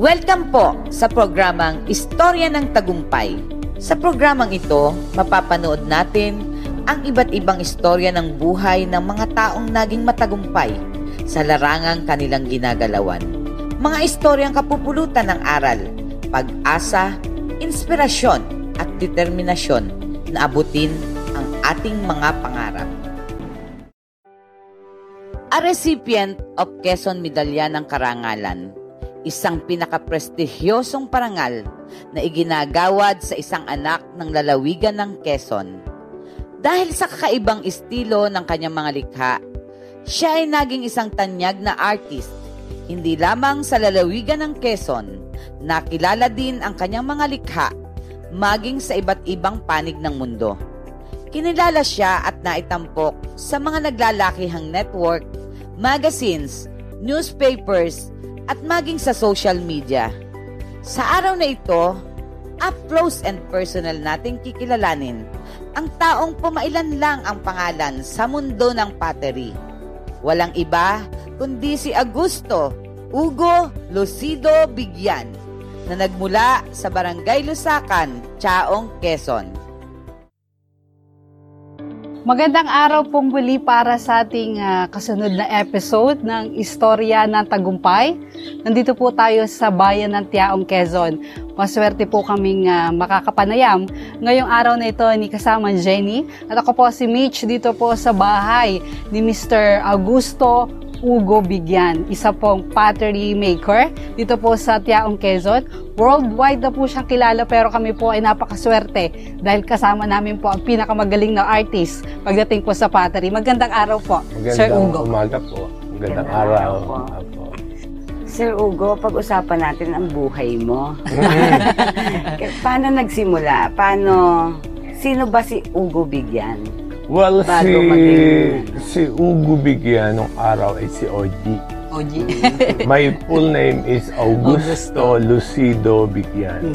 Welcome po sa programang Istorya ng Tagumpay. Sa programang ito, mapapanood natin ang iba't ibang istorya ng buhay ng mga taong naging matagumpay sa larangang kanilang ginagalawan. Mga istoryang kapupulutan ng aral, pag-asa, inspirasyon at determinasyon na abutin ang ating mga pangarap. A recipient of Quezon Medalya ng Karangalan, isang pinakaprestigyosong parangal na iginagawad sa isang anak ng lalawigan ng Quezon. Dahil sa kakaibang estilo ng kanyang mga likha, siya ay naging isang tanyag na artist, hindi lamang sa lalawigan ng Quezon, nakilala din ang kanyang mga likha maging sa iba't ibang panig ng mundo. Kinilala siya at naitampok sa mga naglalakihang network magazines, newspapers, at maging sa social media. Sa araw na ito, up close and personal nating kikilalanin ang taong pumailan lang ang pangalan sa mundo ng pottery. Walang iba kundi si Augusto Ugo Lucido Bigyan na nagmula sa Barangay Lusakan, Chaong, Quezon. Magandang araw pong muli para sa ating uh, kasunod na episode ng Istorya ng Tagumpay. Nandito po tayo sa bayan ng Tiaong, Quezon. Maswerte po kaming uh, makakapanayam ngayong araw na ito ni kasama Jenny. At ako po si Mitch dito po sa bahay ni Mr. Augusto Ugo Bigyan, isa pong pottery maker dito po sa Tiaong Quezon. Worldwide na po siyang kilala pero kami po ay napakaswerte dahil kasama namin po ang pinakamagaling na artist pagdating po sa pottery. Magandang araw po, Magandang Sir Ugo. umaga po. Magandang Magandang araw. araw po. Apo. Sir Ugo, pag-usapan natin ang buhay mo. Paano nagsimula? Paano, sino ba si Ugo Bigyan? Well, Bago si, maging- si Ugo Bigyan nung araw ay si Oji. Oji. My full name is Augusto Lucido Bigyan.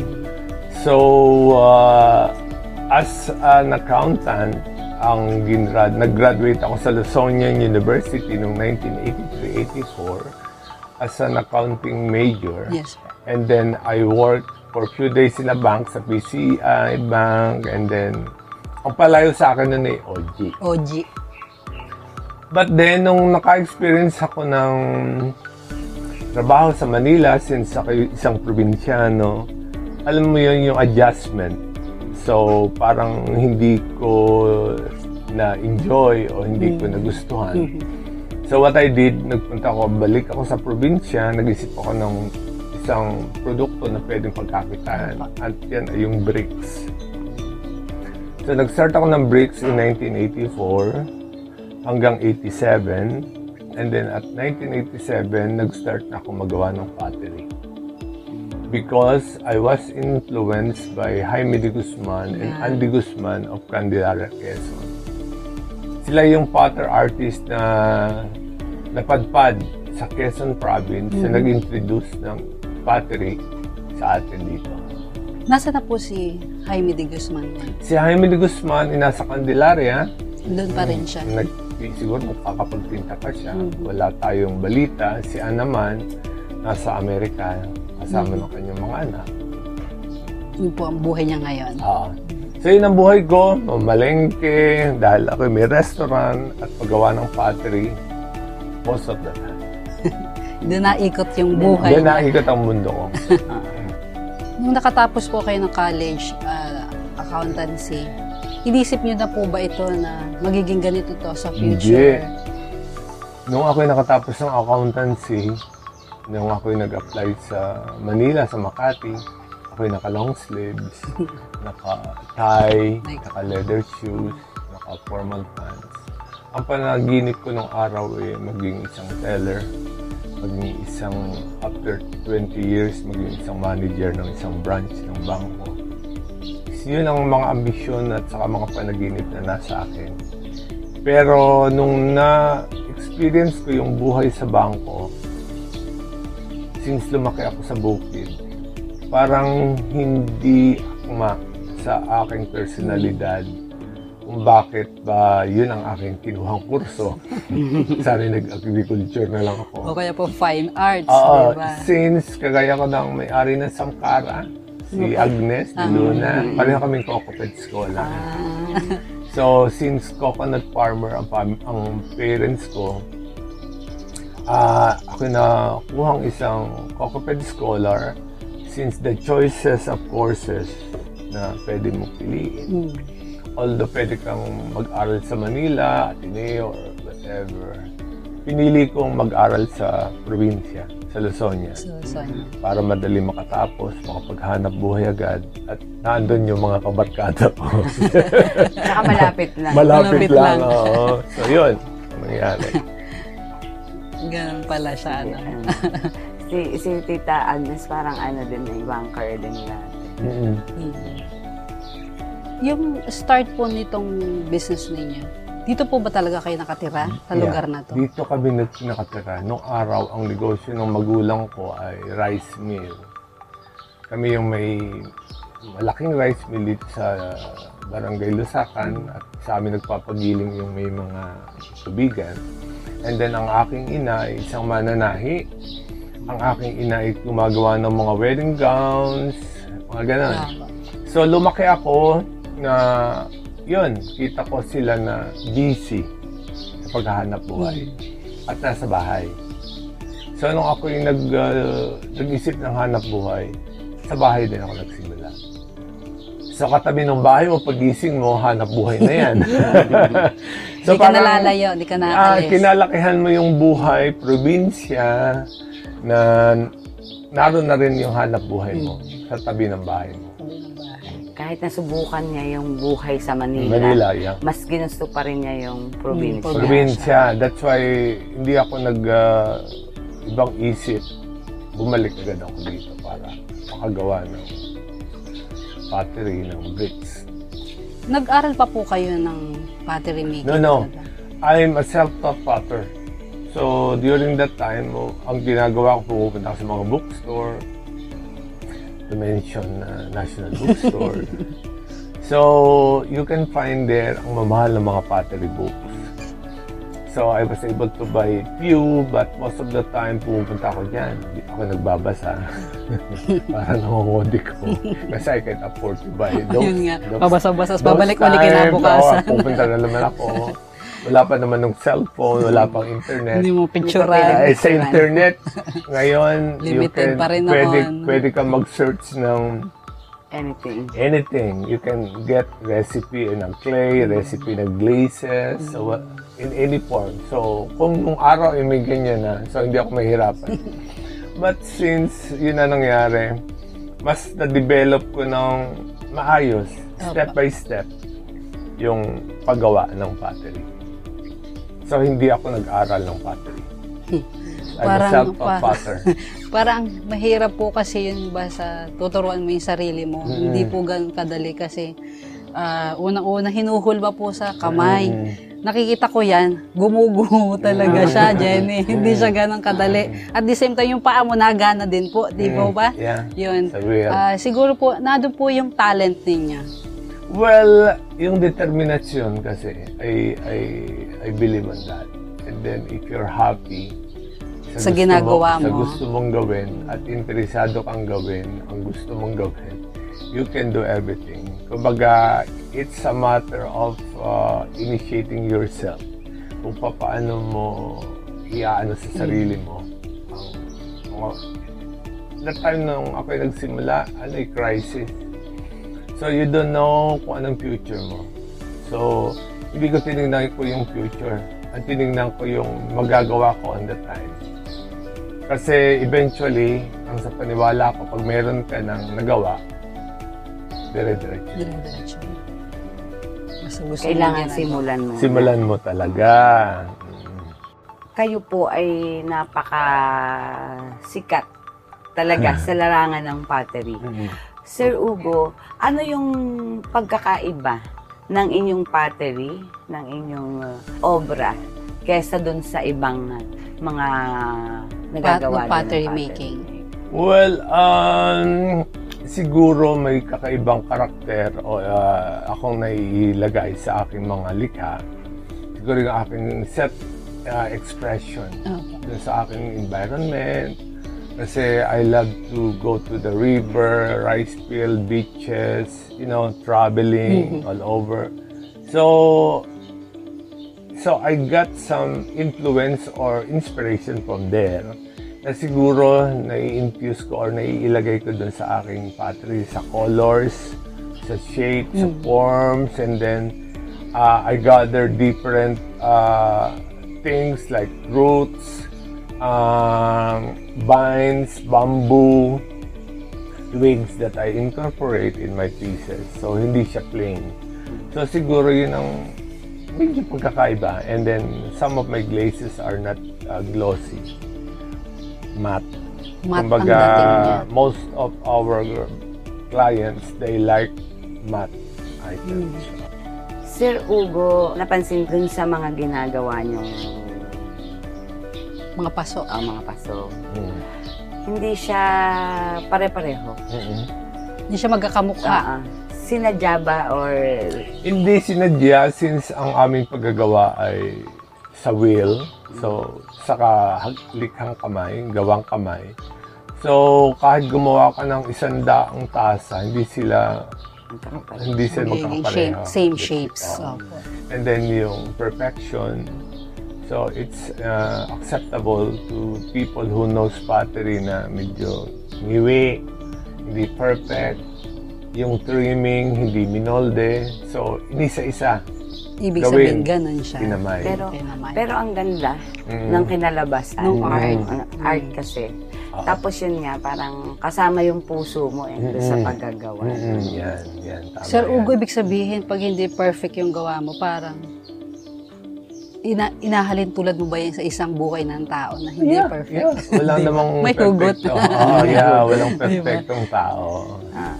So, uh, as an accountant, ang ginrad, nag-graduate ako sa Luzonian University noong 1983-84 as an accounting major. yes. And then I worked for a few days in a bank sa PCI Bank and then ang palayo sa akin nun ay OG. Oji. But then, nung naka-experience ako ng trabaho sa Manila since ako isang probinsyano, alam mo yun yung adjustment. So, parang hindi ko na-enjoy o hindi ko nagustuhan. So, what I did, nagpunta ako, balik ako sa probinsya, nag-isip ako ng isang produkto na pwedeng pagkakitaan. At yan ay yung bricks. So, nag-start ako ng bricks in 1984 hanggang 87. And then at 1987, nag-start na ako magawa ng pottery. Because I was influenced by Jaime de Guzman and. Andy Guzman of Candelaria, Quezon. Sila yung potter artist na napadpad sa Quezon province na nag-introduce ng pottery sa atin dito. Nasa na po si Jaime de Guzman? Si Jaime de Guzman, ay nasa Candelaria, Doon pa rin siya. Nag, siguro magkakapagpinta pa siya. Wala tayong balita. Si Ann naman, nasa Amerika, kasama ng kanyang mga anak. Yun po ang buhay niya ngayon. Ah. so yun ang buhay ko, mamalengke, dahil ako may restaurant at paggawa ng pottery most of the time. Doon naikot yung buhay. Yan nakikita ang mundo ko. Nung nakatapos po kayo ng college, ah, accountancy, inisip niyo na po ba ito na magiging ganito to sa future? Nung ako'y nakatapos ng accountancy, nung ako'y nag-apply sa Manila, sa Makati, ako'y naka-long sleeves, naka-tie, naka-leather shoes, naka-formal pants. Ang panaginip ko nung araw ay maging isang teller, maging isang, after 20 years, maging isang manager ng isang branch ng bangko. Yun ang mga ambisyon at saka mga panaginip na nasa akin. Pero nung na-experience ko yung buhay sa bangko, since lumaki ako sa bukid, parang hindi akma sa aking personalidad bakit ba yun ang aking kinuhang kurso. Sana nag-agriculture na lang ako. O kaya po fine arts, Oo, di ba? since kagaya ko ng may-ari ng Samkara, si Agnes de Luna, pareho kaming coconut scholar. Ah. So, since coconut farmer ang, pam- ang parents ko, ah ako na kuhang isang coconut scholar since the choices of courses na pwede mong piliin. Hmm. Although pwede kang mag-aral sa Manila, Ateneo, or whatever. Pinili kong mag-aral sa probinsya, sa Lusonia So, so, para madali makatapos, makapaghanap buhay agad. At nandun yung mga kabarkada ko. Saka malapit lang. Malapit, Malapit lang. lang. Oo. So yun, ang nangyari. ganun pala siya. Ano. si, si Tita Agnes parang ano din, may banker din natin. Mm-mm. Hmm. Yung start po nitong business ninyo, dito po ba talaga kayo nakatira sa lugar na to? Dito kami nag- nakatira. Nung araw, ang negosyo ng magulang ko ay rice mill. Kami yung may malaking rice mill dito sa Barangay Lusakan at sa amin nagpapagiling yung may mga tubigan. And then ang aking ina ay isang mananahi. Ang aking ina ay gumagawa ng mga wedding gowns, mga ganun. So lumaki ako na yun, kita ko sila na busy sa paghahanap buhay at nasa bahay. So nung ako yung nag, uh, nag-isip ng hanap buhay, sa bahay din ako nagsimula. Sa katabi ng bahay mo, pagising mo, hanap buhay na yan. Hindi ka nalalayo, hindi ka Ah, naalis. kinalakihan mo yung buhay, probinsya, na naroon na rin yung hanap buhay mo sa tabi ng bahay mo. Kahit nasubukan niya yung buhay sa Manila, Manila, yeah. mas ginusto pa rin niya yung probinsya. Hmm, Probinsya. That's why hindi ako nag ah, ibang isip. Bumalik agad ako dito para makagawa ng pottery ng bricks. Nag-aral pa po kayo ng pottery making? No, no. talaga? I'm a self-taught potter. So, during that time, ang ginagawa ko, pupunta sa mga bookstore, to mention uh, National Bookstore. so, you can find there ang mamahal ng mga pottery books. So, I was able to buy few, but most of the time, pupunta ako dyan. Hindi ako nagbabasa. Para nangongodi ko. Kasi I can afford to buy those. Yun nga, those- pabasa-basas, those babalik ulit times, kinabukasan. oo, pupunta na naman ako. Wala pa naman ng cellphone, wala pang internet. Hindi mo picturean. Eh, sa internet, ngayon, you Limited can, pa rin pwede, pwede ka mag-search ng Anything. anything. You can get recipe ng clay, recipe ng glazes, so what, in any form. So, kung nung araw ay may ganyan na, so hindi ako mahirapan. But since yun na nangyari, mas na-develop ko ng maayos, step by step, yung paggawa ng pottery. So, hindi ako nag-aral ng pottery. I'm a Parang self-taught pa- potter. Parang mahirap po kasi yun ba sa tuturuan mo yung sarili mo. Mm. Hindi po ganun kadali kasi ah, unang-una hinuhulba po sa kamay. Mm. Nakikita ko yan, gumuguho talaga siya, Jenny. Hindi siya ganun kadali. At the same time, yung paa mo nagana din po, di po ba? Yeah. Yun. Ah, siguro po, nado po yung talent ninyo. Well, yung determinasyon kasi, I, I, I believe on that. And then, if you're happy Sa gusto ginagawa Sa mo. gusto mong gawin at interesado kang gawin ang gusto mong gawin, you can do everything. Kumbaga, it's a matter of uh, initiating yourself. Kung paano mo iaano sa sarili mo ang mga that time nung ako nagsimula, ano yung crisis. So, you don't know kung anong future mo. So, hindi ko tinignan ko yung future. Ang tinignan ko yung magagawa ko on the time. Kasi eventually, ang sa paniwala ko, pag meron ka ng nagawa, dire-diretso. Dire-diretso. Basta gusto mo Kailangan simulan mo. Simulan mo talaga. Mm. Kayo po ay napaka sikat talaga sa larangan ng pottery. Mm. Sir Ugo, ano yung pagkakaiba ng inyong pottery, ng inyong uh, obra, kesa dun sa ibang uh, mga nagagawa ng pottery making. Well, um, siguro may kakaibang karakter o ah, akong nailagay sa aking mga likha. Siguro yung aking set ah, expression dun sa aking environment. Kasi I love to go to the river, rice field, beaches, you know, traveling all over. So, so I got some influence or inspiration from there. Na siguro nai-infuse ko or naiilagay ko dun sa aking pottery, sa colors, sa shapes, sa forms, and then uh, I gather different uh, things like roots, um, vines, bamboo, twigs that I incorporate in my pieces. So, hindi siya plain. So, siguro yun ang medyo pagkakaiba. And then, some of my glazes are not uh, glossy. Matte. Mat ang Kumbaga, most of our clients, they like matte items. Sir Ugo, napansin dun sa mga ginagawa niyong Mga paso. ah, mga paso. Mm. Hindi siya pare-pareho. Mm-mm. Hindi siya magkakamukha. Ah, sinadya ba or Hindi sinadya since ang aming paggagawa ay sa wheel. So, saka likhang kamay, gawang kamay. So, kahit gumawa ka ng isang daang tasa, hindi sila hindi sila magkakapareho. same shapes. Opo. And then yung perfection. So, it's uh, acceptable to people who knows pottery na medyo ngiwi, hindi perfect, yung trimming, hindi minolde. So, inisa-isa, Ibig Gawin. sabihin, ganun siya. kinamay. pero Kinamay. pero ang ganda Mm. ng kinalabasan Nung ng art. ang art kasi. Oo. Tapos yun nga parang kasama yung puso mo eh, doon sa paggagawa. Mm-mm, yan, yan. Tama Sir yan. Ugo, ibig sabihin, pag hindi perfect yung gawa mo, parang ina inahalin tulad mo ba yan sa isang buhay ng tao na hindi Yeah, perfect? yeah. Walang namang May hugot. perfecto. Oo, yeah, walang perfectong tao.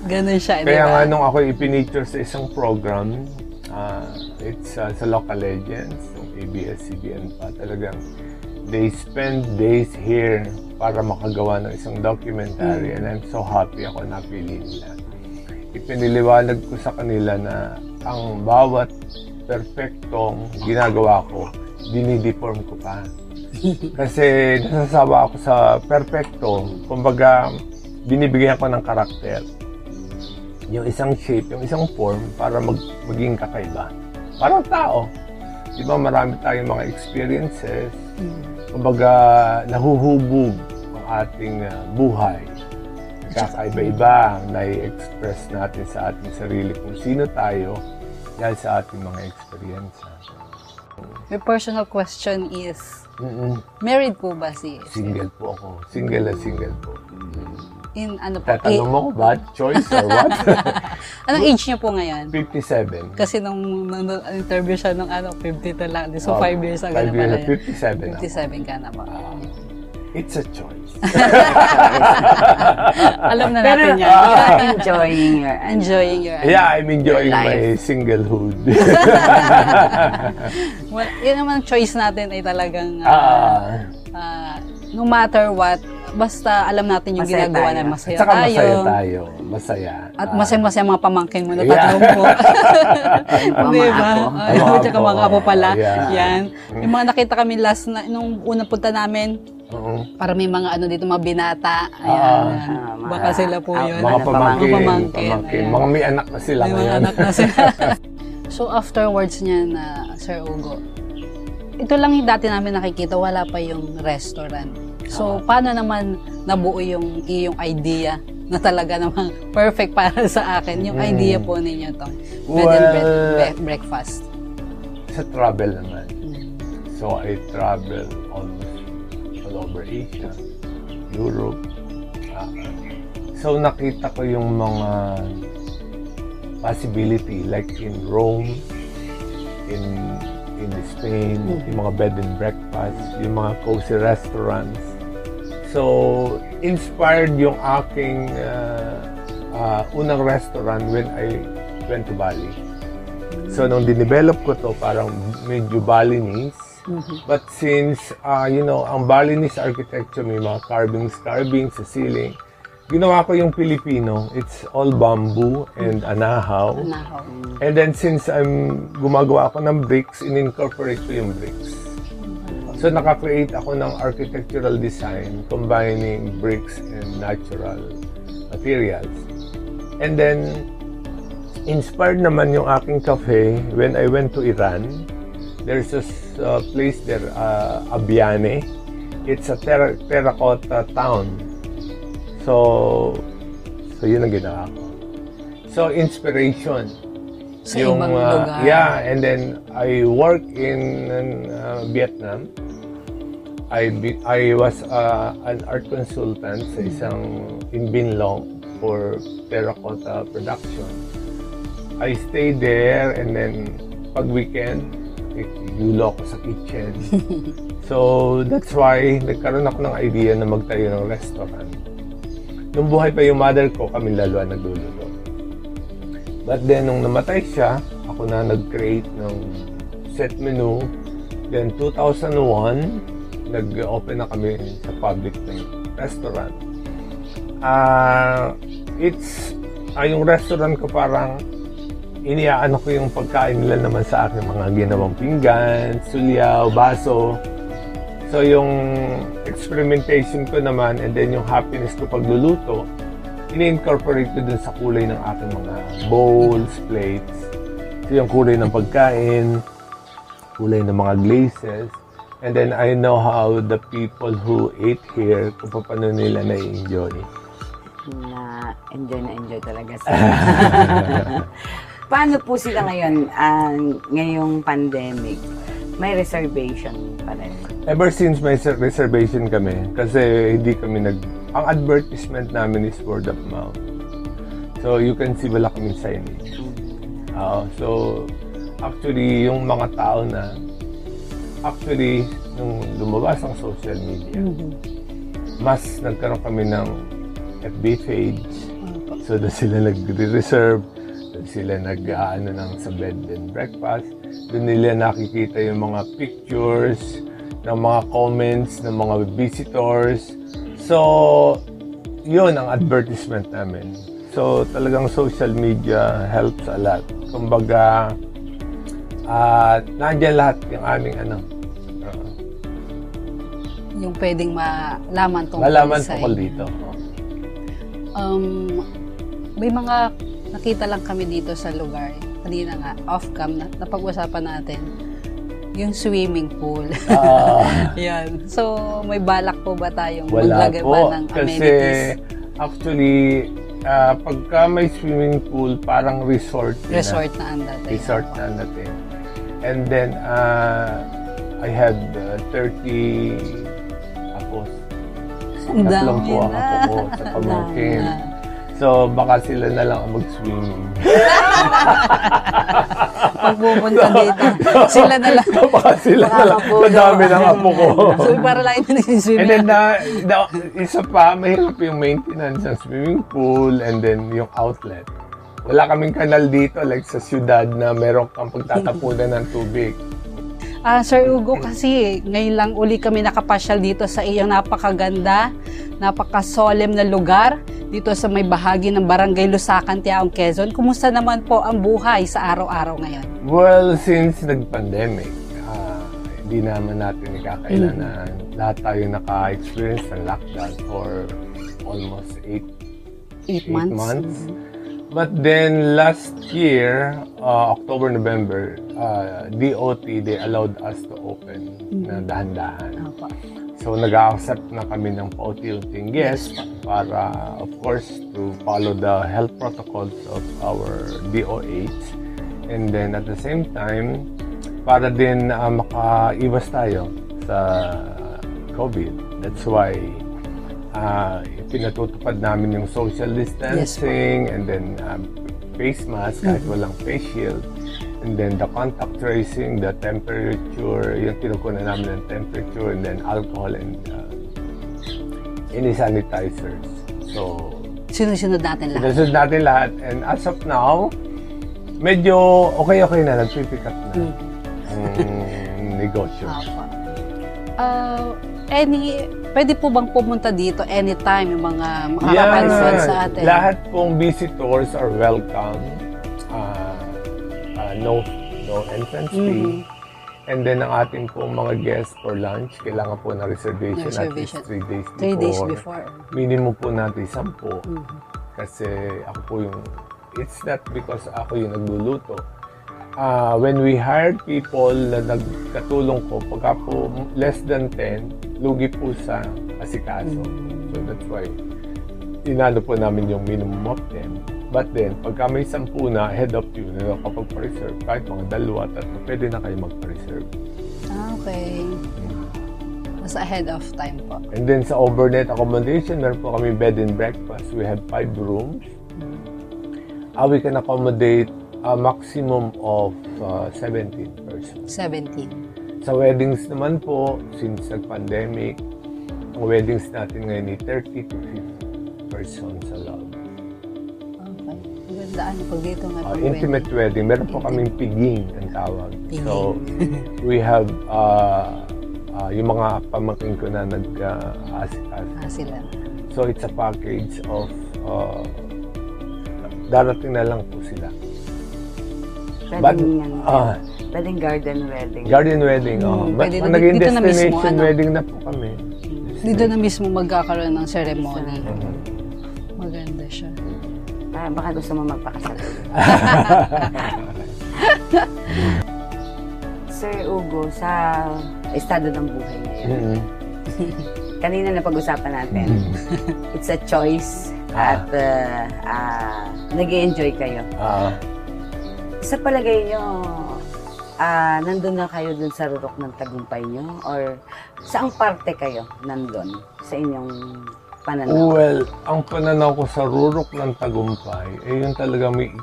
Ganun siya, Kaya ba? nga nung ako ipiniture sa isang program, ah, it's ah, sa Local Legends, yung ABS-CBN pa, talagang they spend days here para makagawa ng isang documentary and I'm so happy ako napili nila. Ipiniliwanag ko sa kanila na ang bawat perfectong ginagawa ko, dinideform ko pa. Kasi nasasawa ako sa perfecto, kumbaga binibigyan ko ng karakter yung isang shape, yung isang form para mag, maging kakaiba. Parang tao. Di ba marami tayong mga experiences. Kumbaga, nahuhubog ang ating ah, buhay. Kakaiba-iba na i-express natin sa ating sarili kung sino tayo dahil sa ating mga experience. My personal question is, Mm-mm. married po ba si Single po ako. Single na single po. in ano po? Tatanong mo ko ba? Choice or what? Anong age niya po ngayon? 57. Kasi nung, nung, nung interview siya nung ano, 50 na lang. So, Oh, 5 years ago na pala years, yun. 57 ako. 57 ka na ba? It's a choice. Alam na Pero natin yan. you're enjoying your ano, Enjoying your... Yeah, I'm enjoying Your my life. singlehood. Well, yun naman choice natin ay talagang uh, ah, uh, no matter what, basta alam natin yung Masaya ginagawa tayo. na at masaya saka tayo. masaya tayo. Masaya. At masaya-masaya mga pamangkin mo na Yeah. tatlong po. Di Mga ba? apo. Ay, Mga tsaka mga apo pala. Yeah. Yan. Yung mga nakita kami last na, nung unang punta namin, oo. para may mga ano dito, mga binata. Ayan. Ah. Ah, mga- Baka sila po ah, yun. Mga pamangkin. Mga pamangkin, pamangkin. ayan. Mga may anak na sila May mga ngayon. anak na sila. so afterwards niya na Sir Ugo, ito lang yung dati namin nakikita, wala pa yung restaurant. So, paano naman nabuo yung iyong idea na talaga namang perfect para sa akin, yung Mm. idea po ninyo to, bed and bread, Well, bre- breakfast. Sa travel naman. So, I travel almost all over Asia, Europe. So, nakita ko yung mga possibility like in Rome, in in Spain, yung mga bed and breakfast, yung mga cozy restaurants. So, inspired yung aking ah, ah, unang restaurant when I went to Bali. So, nung dinevelop ko to, parang medyo Balinese. But since, ah, you know, ang Balinese architecture, may mga carvings, carvings sa ceiling. ginawa ko yung Filipino. It's all bamboo and anahaw. Anahaw. And then since I'm gumagawa ako ng bricks, in-incorporate ko yung bricks. So nakakreate ako ng architectural design combining bricks and natural materials. And then inspired naman yung aking cafe when I went to Iran. There's a uh, place there, uh, Abiane. It's a terra- terracotta town. So, so yun ang ginawa ko. So, inspiration. Sa ibang uh, lugar. Yeah, and then I work in uh, Vietnam. I be, I was uh, an art consultant sa isang in Binlong for terracotta production. I stayed there and then pag weekend, yulo ako sa kitchen. so that's why nagkaroon ako ng idea na magtayo ng restaurant. Nung buhay pa yung mother ko, kami lalo nagluluto. But then, nung namatay siya, ako na nag-create ng set menu. Then, 2001, nag-open na kami sa public ng restaurant. Ah, it's, ah, yung restaurant ko parang iniaano ko yung pagkain nila naman sa akin, mga ginawang pinggan, sulyaw, baso. So, yung experimentation ko naman and then yung happiness ko pagluluto, ini-incorporate ko dun sa kulay ng aking mga bowls, plates. So, yung kulay ng pagkain, kulay ng mga glazes. And then, I know how the people who ate here, kung paano nila na-enjoy. Na enjoy na enjoy talaga sila. Paano po sila ngayon, ah, ngayong pandemic? May reservation pa rin. Ever since may ser- reservation kami, kasi hindi kami nag... Ang advertisement namin is word of mouth. So, you can see wala kami signage. Oo. so, actually, yung mga tao na... Actually, nung lumabas ang social media, mas nagkaroon kami ng FB page. So, doon sila nagre-reserve. Sila nag-ano ng sa bed and breakfast. Doon nila nakikita yung mga pictures, ng mga comments, ng mga visitors. So, yun ang advertisement namin. So, talagang social media helps a lot. Kumbaga, at nandiyan lahat yung aming ano, uh, Yung pwedeng malaman tungkol malaman sa tungkol inyo. dito. Um, may mga nakita lang kami dito sa lugar. Kanina nga, off-cam, na, napag-usapan natin. Yung swimming pool. Ah, Yan. So, may balak po ba tayong Wala maglagay po. ba ng Kasi amenities? actually, ah, pagka may swimming pool, parang resort. yun na. Resort na ang dating. Resort na natin. And then, uh, I had uh, 30 apos. Ang dami po ang na. apo ko sa pamangkin. So, baka sila na lang ang mag-swimming. Pag pupunta dito, sila na lang. baka sila na lang. Madami ng apo ko. So, para lang ito And nagsiswimming. then, na, na, isa pa, mahirap yung maintenance ng swimming pool and then yung outlet. Wala kaming kanal dito, like sa syudad na meron kang pagtatapunan ng tubig. Ah, Sir Ugo, kasi ngayon lang uli kami nakapasyal dito sa iyong napakaganda, napaka-solemn na lugar dito sa may bahagi ng Barangay Lusacan, Tiaong Quezon. Kumusta naman po ang buhay sa araw-araw ngayon? Well, since nag-pandemic, ah, hindi naman natin ikakailan na lahat tayo naka-experience ng lockdown for almost 8 Eight Eight months? months. But then last year, uh, October, November, uh, DOT, they allowed us to open na dahan-dahan. Opo. So nag-accept na kami ng paunti-unting guests para of course to follow the health protocols of our DOH and then at the same time para din uh, makaiwas tayo sa COVID. That's why uh, pinatutupad namin yung social distancing and then um, face mask kahit walang face shield. And then the contact tracing, the temperature, yung kinukuha namin ng temperature and then alcohol and uh, any sanitizers. So, Sinusunod natin lahat. Sinusod natin lahat. And as of now, medyo okay-okay na. Nagpipick up na Mm. ang negosyo. Ah, any, pwede po bang pumunta dito anytime yung mga makakapansin sa atin? Lahat pong visitors are welcome. Uh, uh, no no entrance fee. Mhm. And then ang ating pong mga guests for lunch, kailangan po ng reservation, at least Reservation. 3 days before. Three days before. Minimum po natin 10. Mhm. Kasi ako po yung, it's not because ako yung nagluluto. Ah, when we hired people na nagkatulong ko, pagka po less than 10, lugi po sa asikaso. So that's why, inano po namin yung minimum of 10. But then, pagka may 10 na head of you na nakapag-reserve, kahit mga dalawa, tatlo, pwede na kayo mag-reserve. Ah, okay. Mas ahead of time po. And then sa overnight accommodation, meron po kami bed and breakfast. We have five rooms. Uh, we can accommodate a maximum of uh, 17 persons. 17. Sa weddings naman po, since nag-pandemic, ang weddings natin ngayon ay 30 to 50 persons loob. Okay. Maganda ano pag dito nga Uh, intimate wedding. Meron po kaming piging ang tawag. Piging. So, we have uh, uh, yung mga pamangkin ko na nag-aasikas. Ah, sila. So it's a package of uh, darating na lang po sila. But, Pwedeng, ano, ah, pwedeng garden wedding. garden wedding, oh. Ma- pwede na- naging dito na mismo, destination ano? wedding na po kami. Dito na mismo magkakaroon ng ceremony. Mhm. Maganda siya. Ah, baka gusto mo magpakasal. Sir Ugo, sa estado ng buhay ngayon, Mhm. kanina na pag-usapan natin, Mhm. it's a choice Ah. at uh, uh, nag enjoy kayo. Ah, Sa palagay nyo, ah nandun na kayo dun sa rurok ng tagumpay nyo? Or saang parte kayo nandun sa inyong pananaw? well, ang pananaw ko sa rurok ng tagumpay, eh yun talaga may,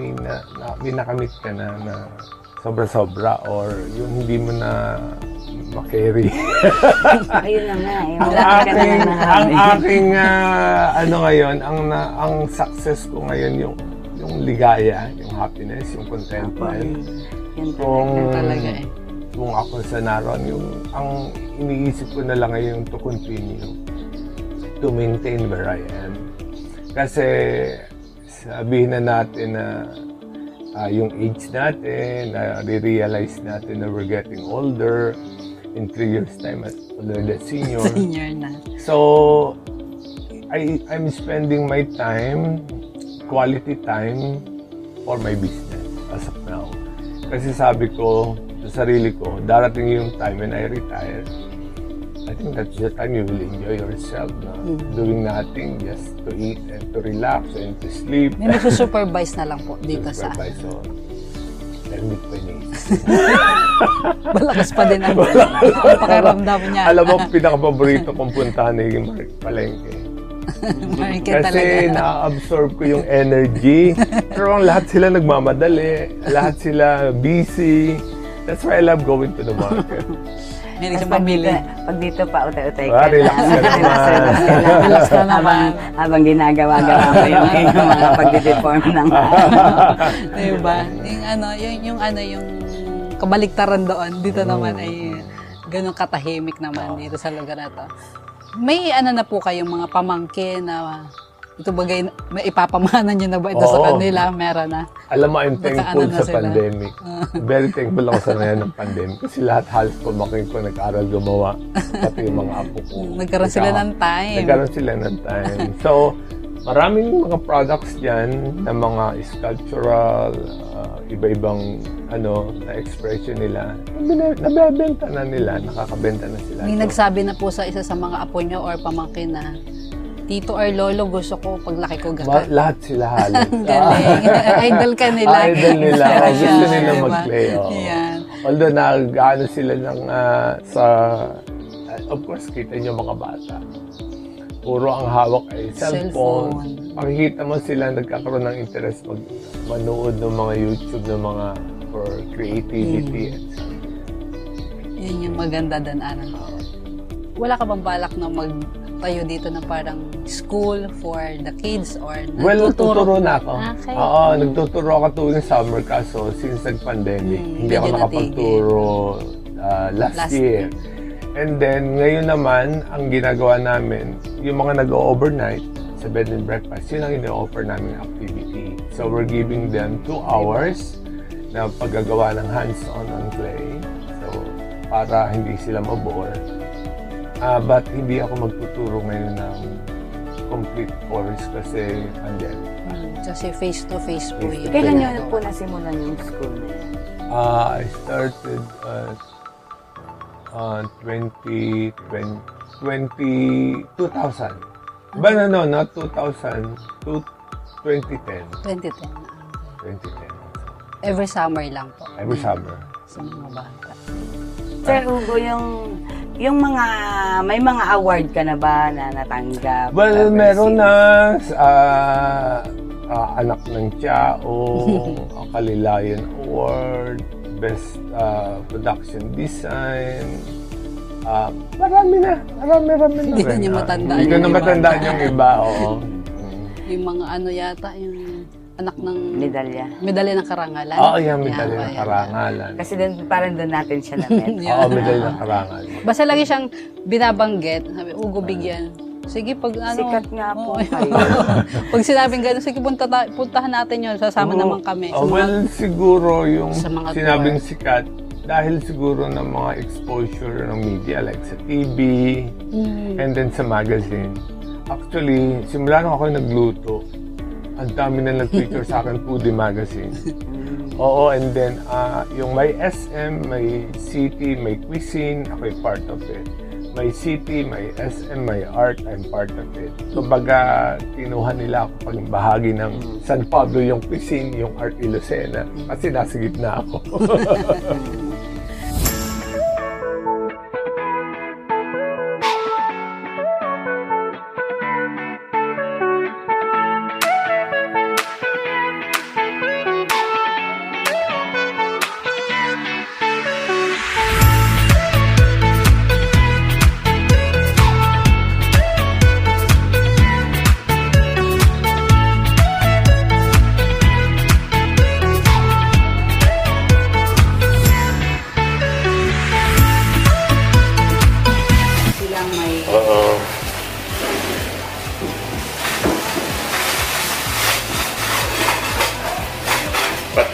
may, na, na, may nakamit ka na, na sobra-sobra or yung hindi mo na makarry. Ayun na nga, eh. ang aking ng ang aking ah, ano ngayon ang na, ang success ko ngayon yung yung ligaya, yung happiness, yung contentment. Yun Kung talaga eh. kung ako sa naroon, yung ang iniisip ko na lang ngayon to continue to maintain where I am. Kasi sabihin na natin na ah, yung age natin, na realize natin na we're getting older, in three years time at already senior. Senior na. So, I, I'm spending my time, quality time, for my business as of now. Kasi sabi ko sa sarili ko, darating yung time when I retire, I think that's the time you will enjoy yourself na doing nothing, just to eat and to relax and to sleep. May nagsusupervise na lang po dito sa Supervise, so, helmet pa iniisip. Malakas pa din ang, ang pakiramdam niya. Alam mo, pinaka-paborito kong puntahan yung Mar- Palengke. Kasi na-absorb ko yung energy. Pero ang lahat sila nagmamadali. Lahat sila busy. That's why I love going to the market. May Tapos isang pag pamili. dito, pag dito pa, utay-utay ka. Ah, relax ka naman. relax, ka ka habang, naman. habang ginagawa-gawa mo yung, yung mga pagdideform ng... diba? Yung ano, yung, yung ano, yung kabaliktaran doon, dito naman ay ganun katahimik naman dito sa lugar na to. May ano na po kayong mga pamangkin na ito bagay, may ipapamana nyo na ba ito sa Oo. kanila? Meron na. Alam mo, I'm Baka thankful ano na sa sila. pandemic. Very thankful ako sa ngayon ng pandemic. Kasi lahat halos pamakin ko nag-aral gumawa. Pati yung mga apo ko. Nagkaroon sila ng time. Nagkaroon sila ng time. So, maraming mga products dyan na mga sculptural, uh, iba-ibang ano, na expression nila. Nabebenta na nila, nakakabenta na sila. May nagsabi na po sa isa sa mga apo nyo or pamangkin na Tito or Lolo, gusto ko paglaki ko ma- gaka. lahat sila halos. Galing. Idol ka nila. Ah, idol nila. Oh, gusto nila mag-play. Oh. Yan. Although nag-ano sila ng ah, sa ah, of course kita niyo mga bata. Puro ang hawak ay cellphone. Cellphone. Makikita mo sila nagkakaroon ng interest mag manood ng mga YouTube ng mga for creativity. Mm. Yun yung maganda doon, ano. Wala ka bang balak na magtayo dito na parang school for the kids or Well, nagtuturo? nagtuturo na ako. Okay. Oo, nagtuturo ako tuwing summer kaso since nag-pandemic, Hmm, hindi ako nakapagturo ah, last, Last year. And then, ngayon naman, ang ginagawa namin, yung mga nag-overnight sa bed and breakfast, yun ang ino-offer namin activity. So, we're giving them two hours na paggagawa ng hands-on on clay. So, para hindi sila mabore. Ah, but hindi ako magtuturo ngayon ng complete course kasi pandemic. Hmm, Kasi face-to-face po yun. Kailan nyo po nasimulan yung school na yun? Uh, I started at uh, 20, 20, 20, 2000. But no, no, not 2000, to 2010. 2010. 2010. Every summer lang po. Every summer. Sa mga bata. Sir Hugo, yung yung mga may mga award ka na ba na natanggap? Well, meron na uh, uh, Anak ng Tiao, Kalilayan Award, Best uh, Production Design, Ah, marami na. Marami, marami na Hindi na rin. niya Ah, matandaan Hindi ko yung na matandaan yung iba, oo. Yung mga ano yata, yung anak ng medalya. medalya ng karangalan. Oo, yung medalya Yan, ng karangalan. Kasi doon parang doon natin siya na-met. Oo, medalya ng karangalan. Basta lagi siyang binabanggit. Sabi, Ugo, bigyan. Sige, pag ano. Sikat nga po oo. kayo. pag sinabing gano'n, sige, punta ta- puntahan natin yun. Sasama Oo. naman kami. Oh, well, siguro yung Sa mga sinabing sikat, dahil siguro ng mga exposure ng media like sa TV Mm. and then sa magazine. Actually, simula nung ako nagluto, ang dami na nag-feature sa akin foodie magazine. Oo, and then ah, yung may SM, may city, may cuisine, ako'y part of it. May city, may SM, may art, I'm part of it. Kumbaga, kinuha nila ako paging bahagi ng San Pablo yung cuisine, yung art Ilocena. Kasi nasa gitna ako.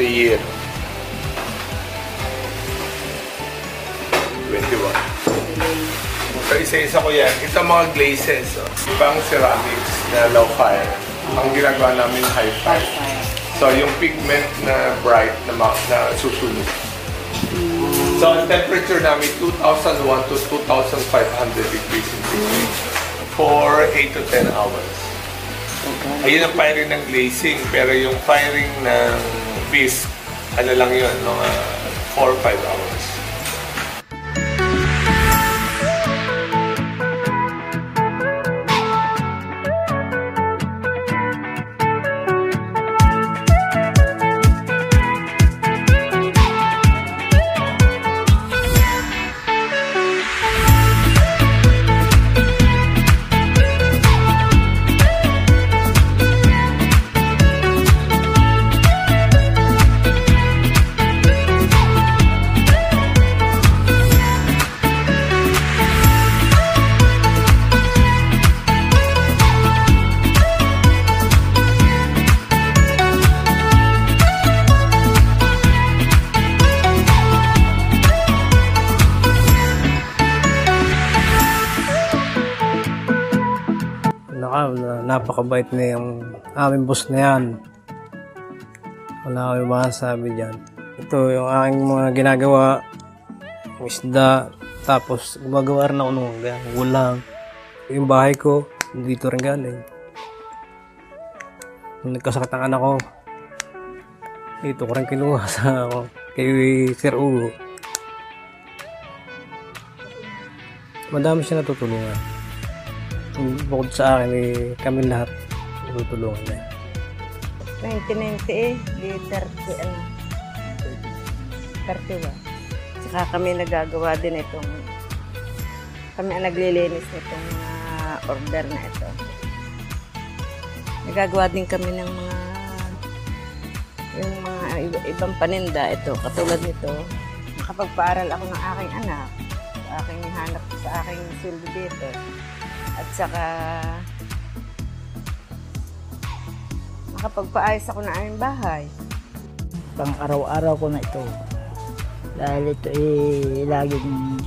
Pati year. 21. So, isa-isa ko yan. Ito mga glazes. Oh. Ibang ceramics na low fire. Ang ginagawa namin high fire. So, yung pigment na bright na, na susunog. So, ang temperature namin 2,001 to 2,500 degrees centigrade for 8 to 10 hours. Ayun ang firing ng glazing, pero yung firing ng bisque, ano lang yun, mga 4 or 5 hours. Napakabait na yung aming boss na yan. Wala kami masasabi dyan. Ito yung aking mga ginagawa. Yung isda. Tapos gumagawa rin ako nung ganyan, gulang. Yung bahay ko, dito rin galing. Nung nagkasakit ang anak ko, dito ko rin kinuha sa ako, kay Sir Ugo. Madami siya natutulungan. Bukod sa akin, eh, kami lahat natutulungan niya. 2090 eh, di 30 ano. 31. Saka kami nagagawa din itong kami ang naglilinis nitong mga order na ito. Nagagawa din kami ng mga yung mga iba- ibang paninda ito. Katulad nito, nakapagpaaral ako ng aking anak. aking hanap sa aking silbi dito. At saka makapagpaayos ako ng aming bahay. pang araw-araw ko na ito. Dahil ito eh, laging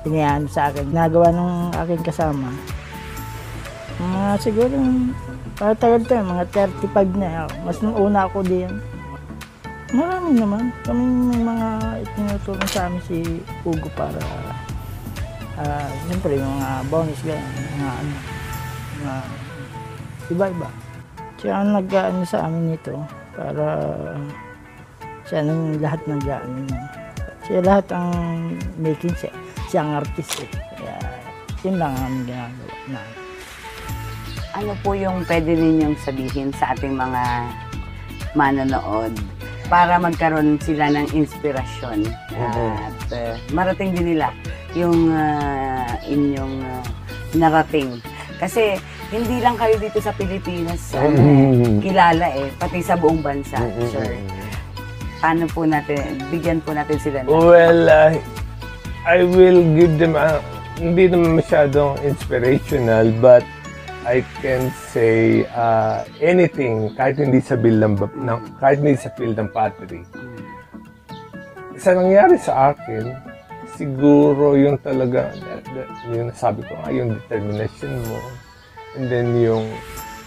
pinayaan sa akin. Nagawa ng aking kasama. Mga siguro, patagal to, mga 35 na. Mas nung una ako din. Marami naman. Kami mga itinutulong sa amin si Hugo para ah siyempre yung mga bonus ganyan, mga ano, mga iba-iba. Siya ang nag-ano sa amin nito para siya nang lahat ng gaano niya. Siya lahat ang making siya. Siya ang artist eh. Kaya yun lang ang ginagawa na. Ano po yung pwede ninyong sabihin sa ating mga manonood para magkaroon sila ng inspirasyon at uh, marating din nila yung uh, inyong uh, narating. Kasi hindi lang kayo dito sa Pilipinas ano, eh, Mm. kilala eh, pati sa buong bansa. Mm, mm, Sure. mm. Paano po natin, bigyan po natin sila ng Well, uh, I will give them, a, hindi naman masyadong inspirational, but I can say uh, anything, kahit hindi sa field ng, ng, kahit hindi sa field ng pottery. Sa nangyari sa akin, siguro yung talaga, yung sabi ko nga, yung determination mo, and then yung,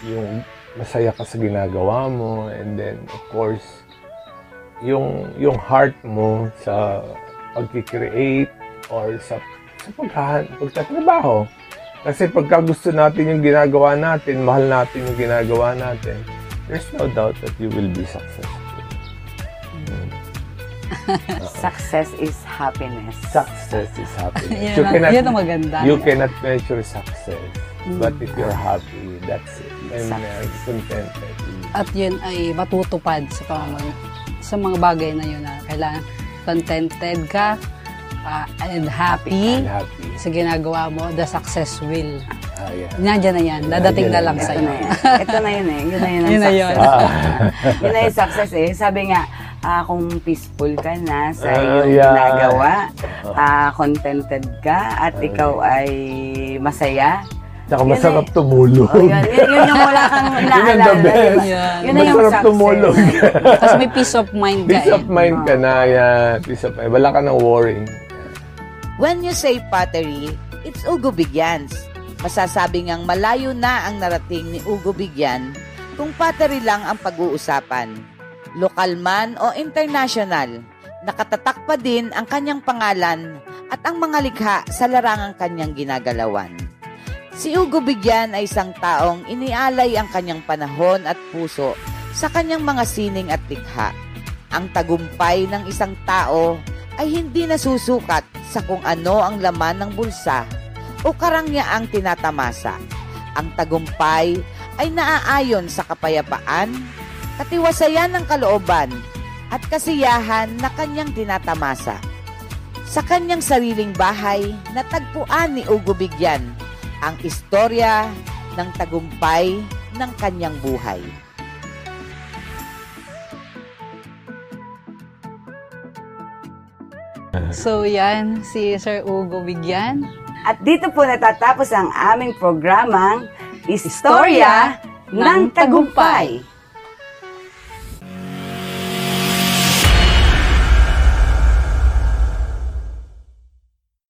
yung masaya ka sa ginagawa mo, and then of course, yung yung heart mo sa pagki-create or sa sa paghahan, pagtatrabaho. Kasi pagka gusto natin yung ginagawa natin, mahal natin yung ginagawa natin, there's no doubt that you will be successful. success is happiness. Success is happiness. Yan, you ang- cannot, yan ang maganda. you cannot measure success. But if you're Mm. happy, that's it. And uh, contented. At yun ay matutupad sa pamamagitan sa mga bagay na yun na kailangan contented ka ah, and happy And happy. sa ginagawa mo, the success will. Ah, yeah. Nandiyan na yan. Dadating na lang Nandiyan sa Ito na iyo. yun. Ito na yun eh. Yun na yun ang Yun na success. yun. Ah. yun na yung success eh. Sabi nga, ah, kung peaceful ka na sa Ah, iyong yeah. ginagawa, ah, contented ka, at ikaw ay masaya. Tsaka Yun masarap eh. tumulog. O yun, yun, yun yung wala kang Yun ang naalala. the best. Yun na yung Masarap success. tumulog. Kasi may peace of mind ka Peace eh. of mind ka na, yan. Peace of mind. Wala ka nang worry. When you say pottery, it's Ugo Bigyans. Masasabi ngang malayo na ang narating ni Ugo Bigyan kung pottery lang ang pag-uusapan. Lokal man o international, nakatatak pa din ang kanyang pangalan at ang mga likha sa larangang kanyang ginagalawan. Si Ugo Bigyan ay isang taong inialay ang kanyang panahon at puso sa kanyang mga sining at likha. Ang tagumpay ng isang tao ay hindi nasusukat sa kung ano ang laman ng bulsa o karangyaang tinatamasa. Ang tagumpay ay naaayon sa kapayapaan, katiwasayan ng kalooban, at kasiyahan na kanyang tinatamasa. Sa kanyang sariling bahay, natagpuan ni Ugo Bigyan ang istorya ng tagumpay ng kanyang buhay. So yan, si Sir Ugo Bigyan. At dito po natatapos ang aming programang Istorya ng Tagumpay.